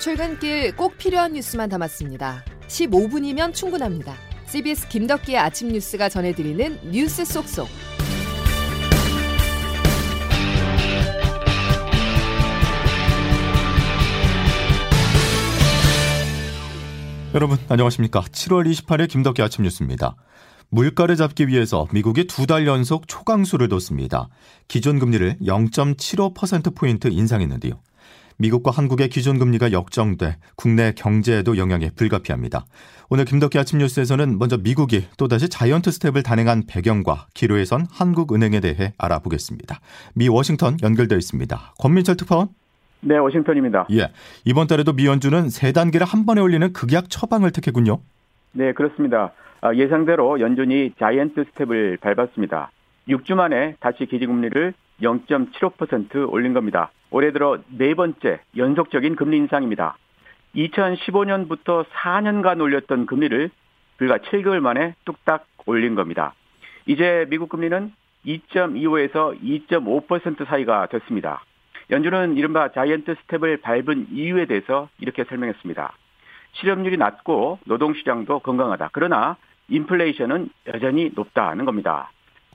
출근길 꼭 필요한 뉴스만 담았습니다. 15분이면 충분합니다. CBS 김덕기의 아침 뉴스가 전해드리는 뉴스 속속. 여러분 안녕하십니까? 7월 28일 김덕기 아침 뉴스입니다. 물가를 잡기 위해서 미국이 두 달 연속 초강수를 뒀습니다. 기존 금리를 0.75%포인트 인상했는데요. 미국과 한국의 기준금리가 역전돼 국내 경제에도 영향이 불가피합니다. 오늘 김덕기 아침 뉴스에서는 먼저 미국이 또다시 자이언트 스텝을 단행한 배경과 기로에 선 한국은행에 대해 알아보겠습니다. 미 워싱턴 연결되어 있습니다. 권민철 특파원. 네, 워싱턴입니다. 예. 이번 달에도 미 연준은 세 단계를 한 번에 올리는 극약 처방을 택했군요. 네, 그렇습니다. 아, 예상대로 연준이 자이언트 스텝을 밟았습니다. 6주 만에 다시 기준금리를 0.75% 올린 겁니다. 올해 들어 네 번째 연속적인 금리 인상입니다. 2015년부터 4년간 올렸던 금리를 불과 7개월 만에 뚝딱 올린 겁니다. 이제 미국 금리는 2.25에서 2.5% 사이가 됐습니다. 연준은 이른바 자이언트 스텝을 밟은 이유에 대해서 이렇게 설명했습니다. 실업률이 낮고 노동시장도 건강하다. 그러나 인플레이션은 여전히 높다는 겁니다.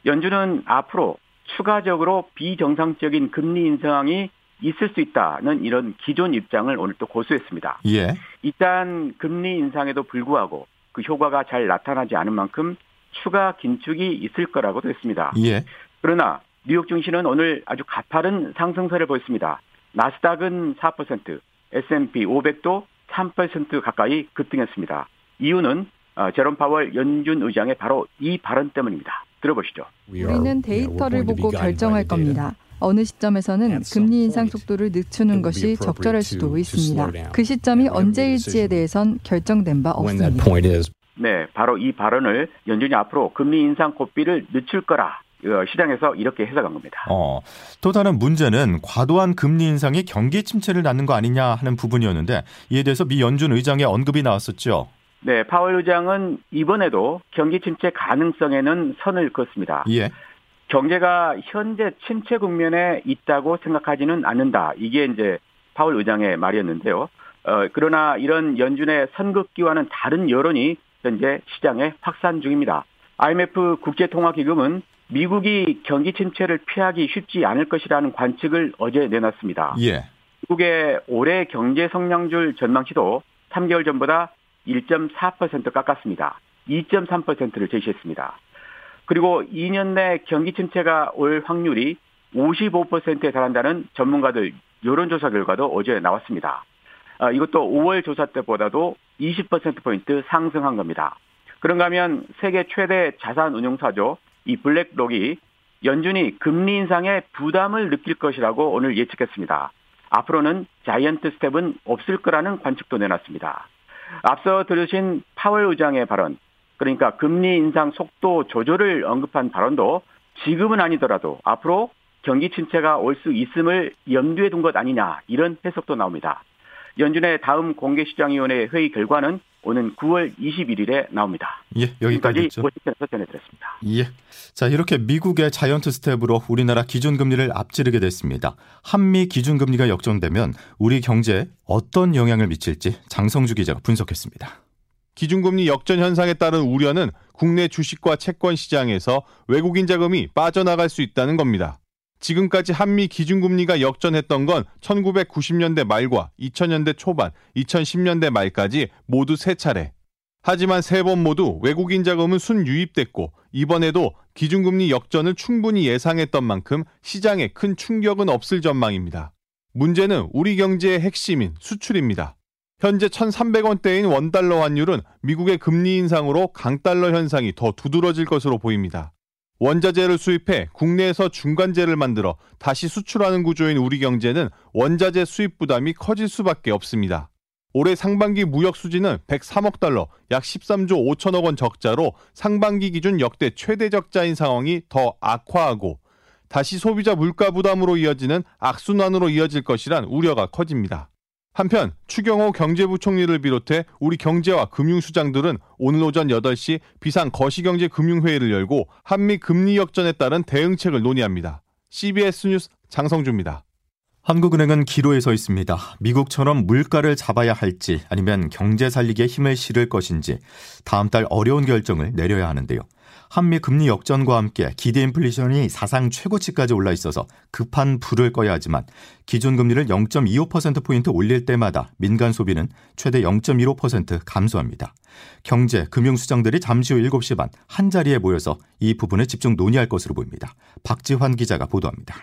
연준은 앞으로 추가적으로 비정상적인 금리 인상이 있을 수 있다는 이런 기존 입장을 오늘 또 고수했습니다. 예. 일단 금리 인상에도 불구하고 그 효과가 잘 나타나지 않은 만큼 추가 긴축이 있을 거라고도 했습니다. 예. 그러나 뉴욕 증시는 오늘 아주 가파른 상승세를 보였습니다. 나스닥은 4%, S&P 500도 3% 가까이 급등했습니다. 이유는 어, 제롬 파월 연준 의장의 바로 이 발언 때문입니다. 들어보시죠. 우리는 데이터를 보고 결정할 겁니다. 어느 시점에서는 금리 인상 속도를 늦추는 것이 적절할 수도 있습니다. 그 시점이 언제일지에 대해선 결정된 바 없습니다. 네, 바로 이 발언을 연준이 앞으로 금리 인상 고비를 늦출 거라 어, 시장에서 이렇게 해석한 겁니다. 어, 또 다른 문제는 과도한 금리 인상이 경기 침체를 낳는 거 아니냐 하는 부분이었는데 이에 대해서 미 연준 의장의 언급이 나왔었죠. 네, 파월 의장은 이번에도 경기 침체 가능성에는 선을 그었습니다. 예. 경제가 현재 침체 국면에 있다고 생각하지는 않는다. 이게 이제 파월 의장의 말이었는데요. 어, 그러나 이런 연준의 선긋기와는 다른 여론이 현재 시장에 확산 중입니다. IMF 국제통화기금은 미국이 경기 침체를 피하기 쉽지 않을 것이라는 관측을 어제 내놨습니다. 예. 미국의 올해 경제 성장률 전망치도 3개월 전보다 1.4% 깎았습니다. 2.3%를 제시했습니다. 그리고 2년 내 경기 침체가 올 확률이 55%에 달한다는 전문가들 여론조사 결과도 어제 나왔습니다. 아, 이것도 5월 조사 때보다도 20%포인트 상승한 겁니다. 그런가 하면 세계 최대 자산 운용사죠. 이 블랙록이 연준이 금리 인상에 부담을 느낄 것이라고 오늘 예측했습니다. 앞으로는 자이언트 스텝은 없을 거라는 관측도 내놨습니다. 앞서 들으신 파월 의장의 발언, 그러니까 금리 인상 속도 조절을 언급한 발언도 지금은 아니더라도 앞으로 경기 침체가 올 수 있음을 염두에 둔 것 아니냐 이런 해석도 나옵니다. 연준의 다음 공개시장위원회 회의 결과는 오는 9월 21일에 나옵니다. 예, 여기까지 워싱턴에서 전해드렸습니다. 예. 자, 이렇게 미국의 자이언트 스텝으로 우리나라 기준금리를 앞지르게 됐습니다. 한미 기준금리가 역전되면 우리 경제에 어떤 영향을 미칠지 장성주 기자가 분석했습니다. 기준금리 역전 현상에 따른 우려는 국내 주식과 채권 시장에서 외국인 자금이 빠져나갈 수 있다는 겁니다. 지금까지 한미 기준금리가 역전했던 건 1990년대 말과 2000년대 초반, 2010년대 말까지 모두 세 차례. 하지만 세 번 모두 외국인 자금은 순 유입됐고 이번에도 기준금리 역전을 충분히 예상했던 만큼 시장에 큰 충격은 없을 전망입니다. 문제는 우리 경제의 핵심인 수출입니다. 현재 1,300원대인 원달러 환율은 미국의 금리 인상으로 강달러 현상이 더 두드러질 것으로 보입니다. 원자재를 수입해 국내에서 중간재를 만들어 다시 수출하는 구조인 우리 경제는 원자재 수입 부담이 커질 수밖에 없습니다. 올해 상반기 무역 수지는 103억 달러, 약 13조 5천억 원 적자로 상반기 기준 역대 최대 적자인 상황이 더 악화하고 다시 소비자 물가 부담으로 이어지는 악순환으로 이어질 것이란 우려가 커집니다. 한편 추경호 경제부총리를 비롯해 우리 경제와 금융수장들은 오늘 오전 8시 비상 거시경제금융회의를 열고 한미 금리 역전에 따른 대응책을 논의합니다. CBS 뉴스 장성주입니다. 한국은행은 기로에 서 있습니다. 미국처럼 물가를 잡아야 할지 아니면 경제 살리기에 힘을 실을 것인지 다음 달 어려운 결정을 내려야 하는데요. 한미 금리 역전과 함께 기대 인플레이션이 사상 최고치까지 올라 있어서 급한 불을 꺼야 하지만 기존 금리를 0.25%포인트 올릴 때마다 민간 소비는 최대 0.15% 감소합니다. 경제, 금융 수장들이 잠시 후 7시 반 한자리에 모여서 이 부분을 집중 논의할 것으로 보입니다. 박지환 기자가 보도합니다.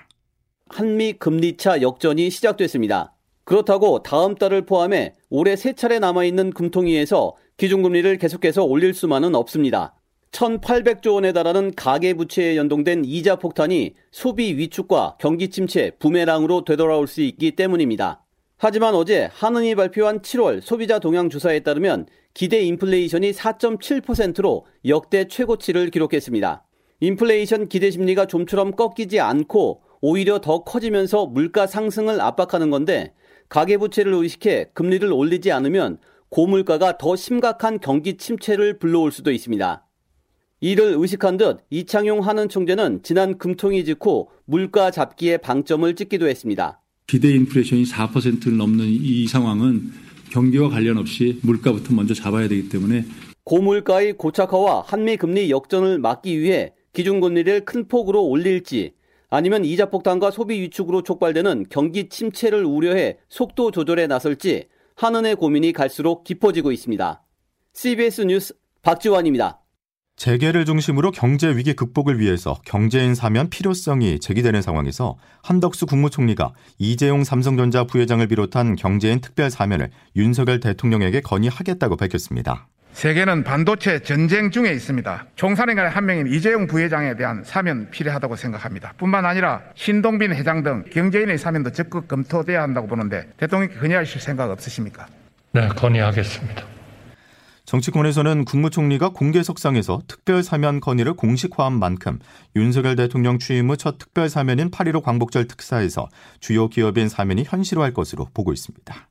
한미 금리차 역전이 시작됐습니다. 그렇다고 다음 달을 포함해 올해 세 차례 남아있는 금통위에서 기준금리를 계속해서 올릴 수만은 없습니다. 1,800조 원에 달하는 가계 부채에 연동된 이자 폭탄이 소비 위축과 경기 침체, 부메랑으로 되돌아올 수 있기 때문입니다. 하지만 어제 한은이 발표한 7월 소비자 동향 조사에 따르면 기대 인플레이션이 4.7%로 역대 최고치를 기록했습니다. 인플레이션 기대 심리가 좀처럼 꺾이지 않고 오히려 더 커지면서 물가 상승을 압박하는 건데 가계부채를 의식해 금리를 올리지 않으면 고물가가 더 심각한 경기 침체를 불러올 수도 있습니다. 이를 의식한 듯 이창용 한은 총재는 지난 금통위 직후 물가 잡기에 방점을 찍기도 했습니다. 기대 인플레이션이 4%를 넘는 이 상황은 경기와 관련 없이 물가부터 먼저 잡아야 되기 때문에 고물가의 고착화와 한미 금리 역전을 막기 위해 기준금리를 큰 폭으로 올릴지 아니면 이자 폭탄과 소비 위축으로 촉발되는 경기 침체를 우려해 속도 조절에 나설지 한은의 고민이 갈수록 깊어지고 있습니다. CBS 뉴스 박지원입니다. 재계를 중심으로 경제 위기 극복을 위해서 경제인 사면 필요성이 제기되는 상황에서 한덕수 국무총리가 이재용 삼성전자 부회장을 비롯한 경제인 특별 사면을 윤석열 대통령에게 건의하겠다고 밝혔습니다. 세계는 반도체 전쟁 중에 있습니다. 총사령관의 한 명인 이재용 부회장에 대한 사면 필요하다고 생각합니다. 뿐만 아니라 신동빈 회장 등 경제인의 사면도 적극 검토돼야 한다고 보는데 대통령께 건의하실 생각 없으십니까? 네, 건의하겠습니다. 정치권에서는 국무총리가 공개석상에서 특별 사면 건의를 공식화한 만큼 윤석열 대통령 취임 후 첫 특별 사면인 8.15 광복절 특사에서 주요 기업인 사면이 현실화할 것으로 보고 있습니다.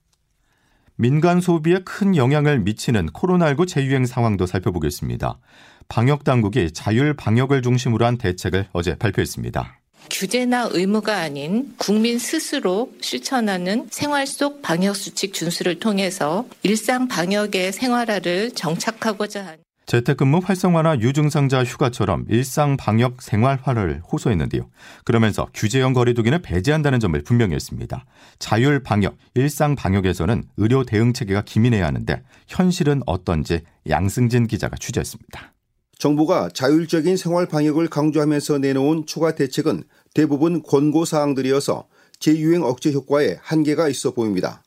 민간 소비에 큰 영향을 미치는 코로나19 재유행 상황도 살펴보겠습니다. 방역 당국이 자율 방역을 중심으로 한 대책을 어제 발표했습니다. 규제나 의무가 아닌 국민 스스로 실천하는 생활 속 방역 수칙 준수를 통해서 일상 방역의 생활화를 정착하고자 한 재택근무 활성화나 유증상자 휴가처럼 일상 방역 생활화를 호소했는데요. 그러면서 규제형 거리두기는 배제한다는 점을 분명히 했습니다. 자율 방역, 일상 방역에서는 의료 대응 체계가 기민해야 하는데 현실은 어떤지 양승진 기자가 취재했습니다. 정부가 자율적인 생활 방역을 강조하면서 내놓은 추가 대책은 대부분 권고 사항들이어서 재유행 억제 효과에 한계가 있어 보입니다.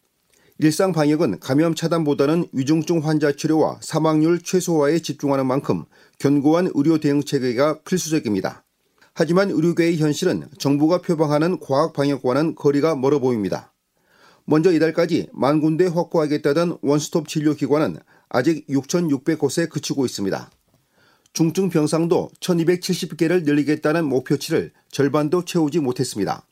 일상 방역은 감염 차단보다는 위중증 환자 치료와 사망률 최소화에 집중하는 만큼 견고한 의료 대응 체계가 필수적입니다. 하지만 의료계의 현실은 정부가 표방하는 과학 방역과는 거리가 멀어 보입니다. 먼저 이달까지 만 군데 확보하겠다던 원스톱 진료 기관은 아직 6,600곳에 그치고 있습니다. 중증 병상도 1,270개를 늘리겠다는 목표치를 절반도 채우지 못했습니다.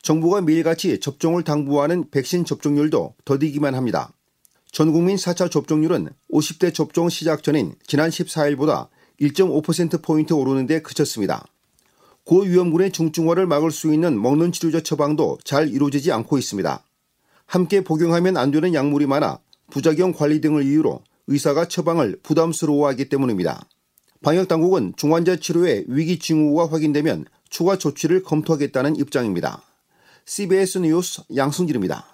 정부가 매일같이 접종을 당부하는 백신 접종률도 더디기만 합니다. 전 국민 4차 접종률은 50대 접종 시작 전인 지난 14일보다 1.5%포인트 오르는데 그쳤습니다. 고위험군의 중증화를 막을 수 있는 먹는 치료제 처방도 잘 이루어지지 않고 있습니다. 함께 복용하면 안 되는 약물이 많아 부작용 관리 등을 이유로 의사가 처방을 부담스러워하기 때문입니다. 방역 당국은 중환자 치료에 위기 징후가 확인되면 추가 조치를 검토하겠다는 입장입니다. CBS 뉴스 양승길입니다.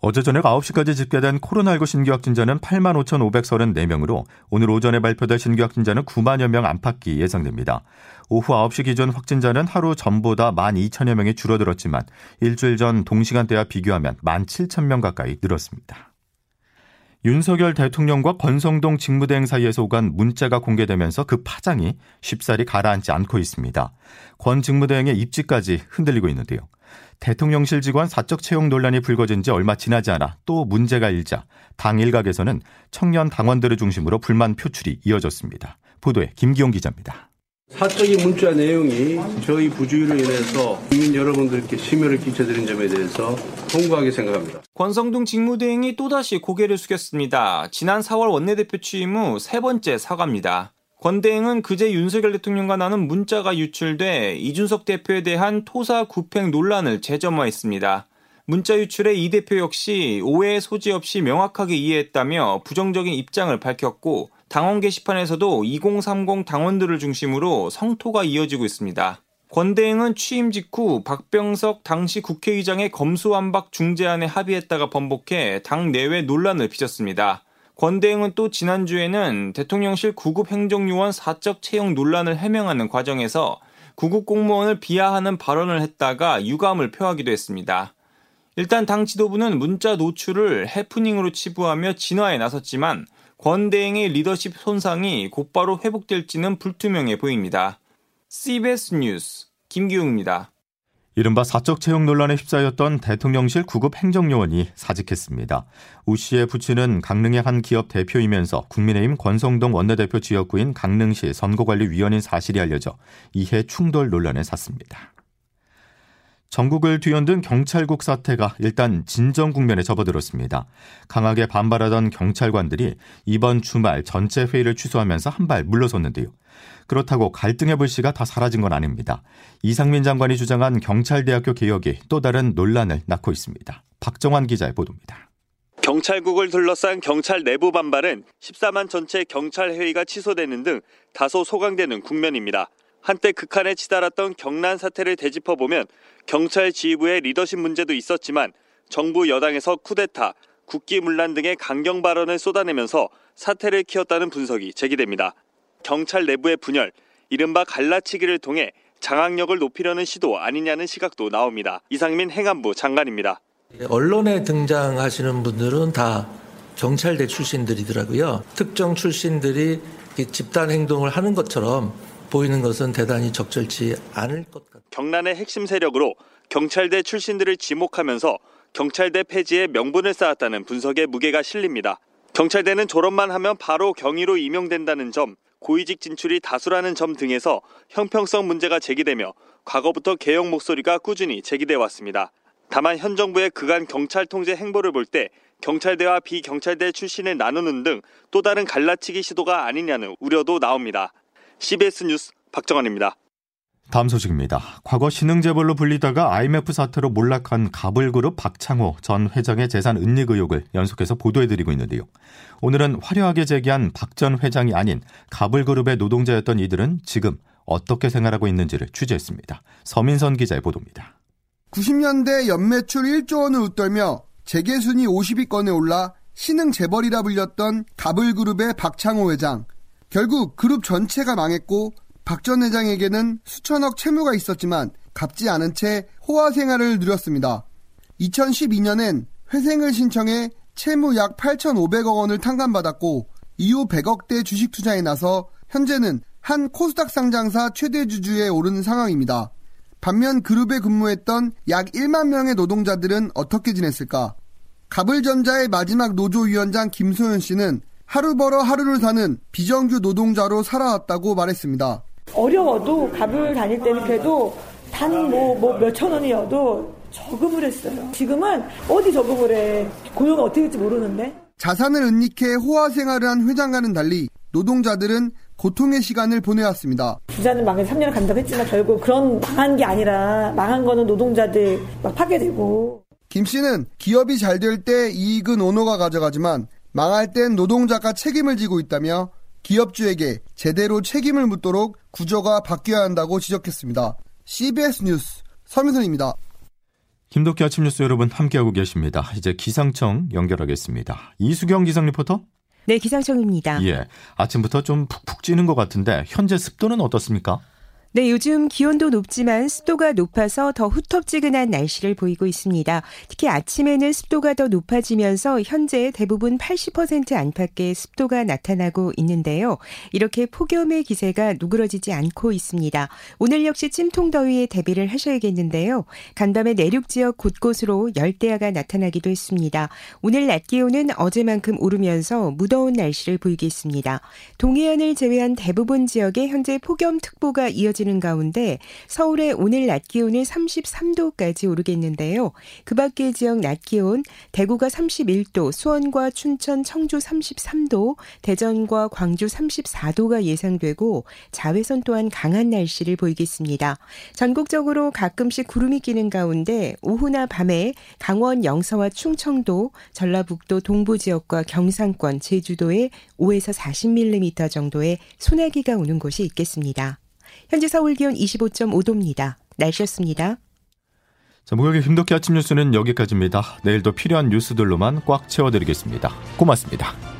어제 저녁 9시까지 집계된 코로나19 신규 확진자는 8만 5,534명으로 오늘 오전에 발표될 신규 확진자는 9만여 명 안팎이 예상됩니다. 오후 9시 기준 확진자는 하루 전보다 1만 2천여 명이 줄어들었지만 일주일 전 동시간대와 비교하면 1만 7천 명 가까이 늘었습니다. 윤석열 대통령과 권성동 직무대행 사이에서 오간 문자가 공개되면서 그 파장이 쉽사리 가라앉지 않고 있습니다. 권 직무대행의 입지까지 흔들리고 있는데요. 대통령실 직원 사적 채용 논란이 불거진 지 얼마 지나지 않아 또 문제가 일자 당 일각에서는 청년 당원들을 중심으로 불만 표출이 이어졌습니다. 보도에 김기용 기자입니다. 사적인 문자 내용이 저희 부주의로 인해서 국민 여러분들께 심려를 끼쳐드린 점에 대해서 송구하게 생각합니다. 권성동 직무대행이 또다시 고개를 숙였습니다. 지난 4월 원내대표 취임 후 세 번째 사과입니다. 권 대행은 그제 윤석열 대통령과 나눈 문자가 유출돼 이준석 대표에 대한 토사 구팽 논란을 재점화했습니다. 문자 유출에 이 대표 역시 오해의 소지 없이 명확하게 이해했다며 부정적인 입장을 밝혔고 당원 게시판에서도 2030 당원들을 중심으로 성토가 이어지고 있습니다. 권대행은 취임 직후 박병석 당시 국회의장의 검수완박 중재안에 합의했다가 번복해 당 내외 논란을 빚었습니다. 권대행은 또 지난주에는 대통령실 구급 행정요원 사적 채용 논란을 해명하는 과정에서 구급 공무원을 비하하는 발언을 했다가 유감을 표하기도 했습니다. 일단 당 지도부는 문자 노출을 해프닝으로 치부하며 진화에 나섰지만 권대행의 리더십 손상이 곧바로 회복될지는 불투명해 보입니다. CBS 뉴스 김기웅입니다. 이른바 사적 채용 논란에 휩싸였던 대통령실 구급 행정요원이 사직했습니다. 우 씨의 부친은 강릉의 한 기업 대표이면서 국민의힘 권성동 원내대표 지역구인 강릉시 선거관리위원인 사실이 알려져 이해 충돌 논란에 샀습니다. 전국을 뒤흔든 경찰국 사태가 일단 진정 국면에 접어들었습니다. 강하게 반발하던 경찰관들이 이번 주말 전체 회의를 취소하면서 한 발 물러섰는데요. 그렇다고 갈등의 불씨가 다 사라진 건 아닙니다. 이상민 장관이 주장한 경찰대학교 개혁이 또 다른 논란을 낳고 있습니다. 박정환 기자의 보도입니다. 경찰국을 둘러싼 경찰 내부 반발은 14만 전체 경찰 회의가 취소되는 등 다소 소강되는 국면입니다. 한때 극한에 치달았던 경란 사태를 되짚어보면 경찰 지휘부의 리더십 문제도 있었지만 정부 여당에서 쿠데타, 국기문란 등의 강경 발언을 쏟아내면서 사태를 키웠다는 분석이 제기됩니다. 경찰 내부의 분열, 이른바 갈라치기를 통해 장악력을 높이려는 시도 아니냐는 시각도 나옵니다. 이상민 행안부 장관입니다. 언론에 등장하시는 분들은 다 경찰대 출신들이더라고요. 특정 출신들이 집단 행동을 하는 것처럼 보이는 것은 대단히 적절치 않을 것 같습니다. 경란의 핵심 세력으로 경찰대 출신들을 지목하면서 경찰대 폐지에 명분을 쌓았다는 분석에 무게가 실립니다. 경찰대는 졸업만 하면 바로 경위로 임용된다는 점, 고위직 진출이 다수라는 점 등에서 형평성 문제가 제기되며 과거부터 개혁 목소리가 꾸준히 제기돼 왔습니다. 다만 현 정부의 그간 경찰 통제 행보를 볼 때 경찰대와 비경찰대 출신을 나누는 등 또 다른 갈라치기 시도가 아니냐는 우려도 나옵니다. CBS 뉴스 박정환입니다. 다음 소식입니다. 과거 신흥재벌로 불리다가 IMF 사태로 몰락한 가불그룹 박창호 전 회장의 재산 은닉 의혹을 연속해서 보도해드리고 있는데요. 오늘은 화려하게 제기한 박 전 회장이 아닌 가불그룹의 노동자였던 이들은 지금 어떻게 생활하고 있는지를 취재했습니다. 서민선 기자의 보도입니다. 90년대 연매출 1조 원을 웃돌며 재계순위 50위권에 올라 신흥재벌이라 불렸던 가불그룹의 박창호 회장. 결국 그룹 전체가 망했고 박 전 회장에게는 수천억 채무가 있었지만 갚지 않은 채 호화 생활을 누렸습니다. 2012년엔 회생을 신청해 채무 약 8,500억 원을 탕감받았고 이후 100억대 주식 투자에 나서 현재는 한 코스닥 상장사 최대 주주에 오른 상황입니다. 반면 그룹에 근무했던 약 1만 명의 노동자들은 어떻게 지냈을까? 가불전자의 마지막 노조위원장 김소연 씨는 하루 벌어 하루를 사는 비정규 노동자로 살아왔다고 말했습니다. 어려워도 갑을 다닐 때는 그래도 단 뭐 뭐 몇천 원이어도 저금을 했어요. 지금은 어디 저금을 해? 고용이 어떻게 될지 모르는데. 자산을 은닉해 호화 생활을 한 회장과는 달리 노동자들은 고통의 시간을 보내왔습니다. 부자는 망해 3년을 간다고 했지만 결국 그런 망한 게 아니라 망한 거는 노동자들 막 파괴되고. 김 씨는 기업이 잘 될 때 이익은 오너가 가져가지만 망할 땐 노동자가 책임을 지고 있다며 기업주에게 제대로 책임을 묻도록 구조가 바뀌어야 한다고 지적했습니다. CBS 뉴스 서민선입니다. 김덕기 아침 뉴스 여러분 함께하고 계십니다. 이제 기상청 연결하겠습니다. 이수경 기상 리포터. 네, 기상청입니다. 예. 아침부터 좀 푹푹 찌는 것 같은데 현재 습도는 어떻습니까? 네, 요즘 기온도 높지만 습도가 높아서 더 후텁지근한 날씨를 보이고 있습니다. 특히 아침에는 습도가 더 높아지면서 현재 대부분 80% 안팎의 습도가 나타나고 있는데요. 이렇게 폭염의 기세가 누그러지지 않고 있습니다. 오늘 역시 찜통 더위에 대비를 하셔야겠는데요. 간밤에 내륙 지역 곳곳으로 열대야가 나타나기도 했습니다. 오늘 낮 기온은 어제만큼 오르면서 무더운 날씨를 보이겠습니다. 동해안을 제외한 대부분 지역에 현재 폭염특보가 이어지 고 떨어지는 가운데 서울의 오늘 낮 기온은 33도까지 오르겠는데요. 그 밖의 지역 낮 기온 대구가 31도, 수원과 춘천, 청주 33도, 대전과 광주 34도가 예상되고 자외선 또한 강한 날씨를 보이겠습니다. 전국적으로 가끔씩 구름이 끼는 가운데 오후나 밤에 강원 영서와 충청도, 전라북도 동부 지역과 경상권, 제주도에 5에서 40mm 정도의 소나기가 오는 곳이 있겠습니다. 현재 서울 기온 25.5도입니다. 날씨였습니다. 자, 목요일 힘독기 아침 뉴스는 여기까지입니다. 내일도 필요한 뉴스들로만 꽉 채워드리겠습니다. 고맙습니다.